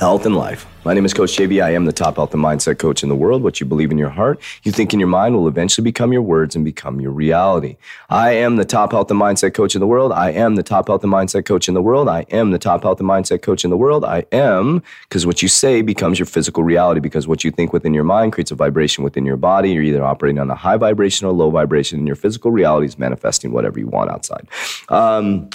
health, and life. My name is Coach JV. I am the top health and mindset coach in the world. What you believe in your heart, you think in your mind will eventually become your words and become your reality. I am the top health and mindset coach in the world. I am the top health and mindset coach in the world. I am the top health and mindset coach in the world. I am because what you say becomes your physical reality because what you think within your mind creates a vibration within your body. You're either operating on a high vibration or low vibration, and your physical reality is manifesting whatever you want outside. Um,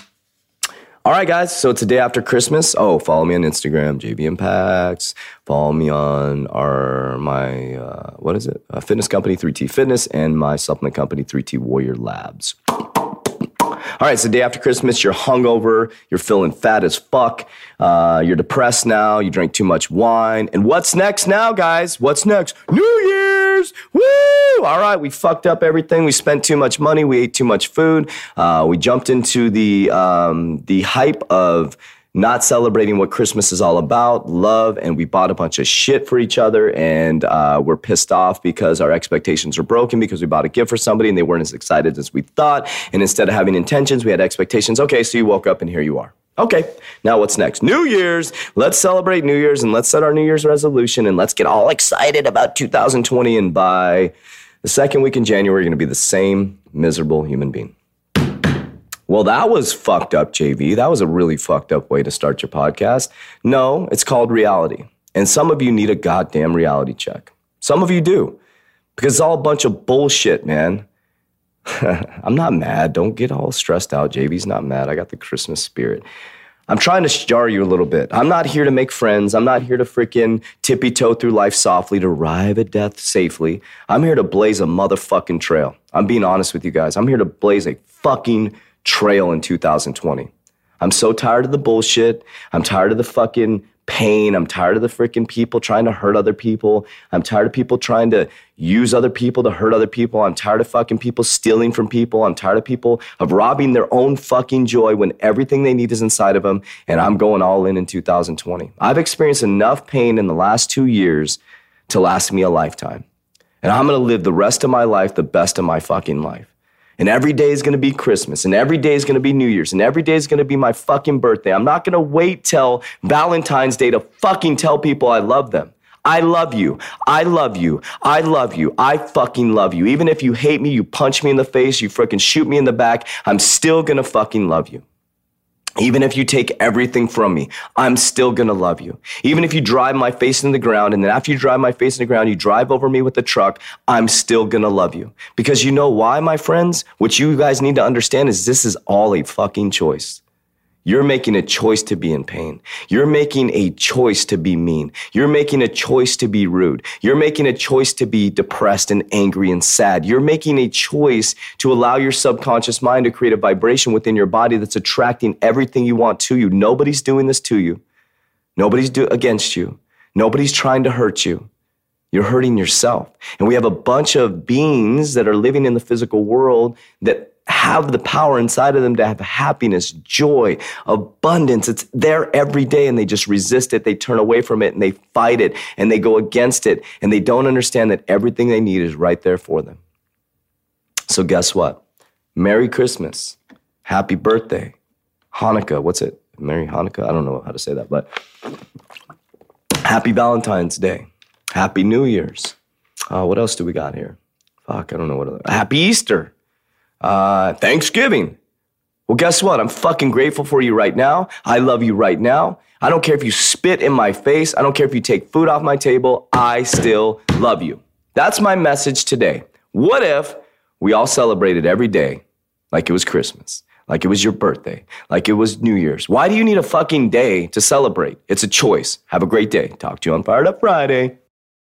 all right, guys. So it's a day after Christmas. Oh, follow me on Instagram, JV Impacts. Follow me on our my uh, what is it? Uh, fitness company, 3T Fitness, and my supplement company, 3T Warrior Labs. All right, the day after Christmas. You're hungover. You're feeling fat as fuck. Uh, you're depressed now. You drink too much wine. And what's next now, guys? What's next? New Year's. Woo! All right, we fucked up everything. We spent too much money. We ate too much food. Uh, we jumped into the um, the hype of not celebrating what Christmas is all about, love, and we bought a bunch of shit for each other, and uh, we're pissed off because our expectations are broken because we bought a gift for somebody and they weren't as excited as we thought. And instead of having intentions, we had expectations. Okay, so you woke up and here you are. Okay, now what's next? New Year's. Let's celebrate New Year's and let's set our New Year's resolution and let's get all excited about 2020. And by the second week in January, you're gonna be the same miserable human being. Well, that was fucked up, JV. That was a really fucked up way to start your podcast. No, it's called reality. And some of you need a goddamn reality check. Some of you do. Because it's all a bunch of bullshit, man. I'm not mad. Don't get all stressed out. JV's not mad. I got the Christmas spirit. I'm trying to jar you a little bit. I'm not here to make friends. I'm not here to freaking tippy toe through life softly to arrive at death safely. I'm here to blaze a motherfucking trail. I'm being honest with you guys. I'm here to blaze a fucking trail in 2020. I'm so tired of the bullshit. I'm tired of the fucking pain. I'm tired of the freaking people trying to hurt other people. I'm tired of people trying to use other people to hurt other people. I'm tired of fucking people stealing from people. I'm tired of people of robbing their own fucking joy when everything they need is inside of them. And I'm going all in in 2020. I've experienced enough pain in the last two years to last me a lifetime. And I'm going to live the rest of my life the best of my fucking life. And every day is gonna be Christmas, and every day is gonna be New Year's, and every day is gonna be my fucking birthday. I'm not gonna wait till Valentine's Day to fucking tell people I love them. I love you. I love you. I love you. I fucking love you. Even if you hate me, you punch me in the face, you freaking shoot me in the back, I'm still gonna fucking love you. Even if you take everything from me, I'm still gonna love you. Even if you drive my face in the ground, and then after you drive my face in the ground, you drive over me with a truck, I'm still gonna love you. Because you know why, my friends? What you guys need to understand is this is all a fucking choice. You're making a choice to be in pain. You're making a choice to be mean. You're making a choice to be rude. You're making a choice to be depressed and angry and sad. You're making a choice to allow your subconscious mind to create a vibration within your body that's attracting everything you want to you. Nobody's doing this to you. Nobody's do against you. Nobody's trying to hurt you. You're hurting yourself. And we have a bunch of beings that are living in the physical world that have the power inside of them to have happiness, joy, abundance. It's there every day and they just resist it. They turn away from it and they fight it and they go against it and they don't understand that everything they need is right there for them. So, guess what? Merry Christmas. Happy birthday. Hanukkah. What's it? Merry Hanukkah? I don't know how to say that, but happy Valentine's Day. Happy New Year's. Uh, what else do we got here? Fuck, I don't know what. Other. Happy Easter. Uh, Thanksgiving. Well, guess what? I'm fucking grateful for you right now. I love you right now. I don't care if you spit in my face. I don't care if you take food off my table. I still love you. That's my message today. What if we all celebrated every day like it was Christmas, like it was your birthday, like it was New Year's? Why do you need a fucking day to celebrate? It's a choice. Have a great day. Talk to you on Fired Up Friday.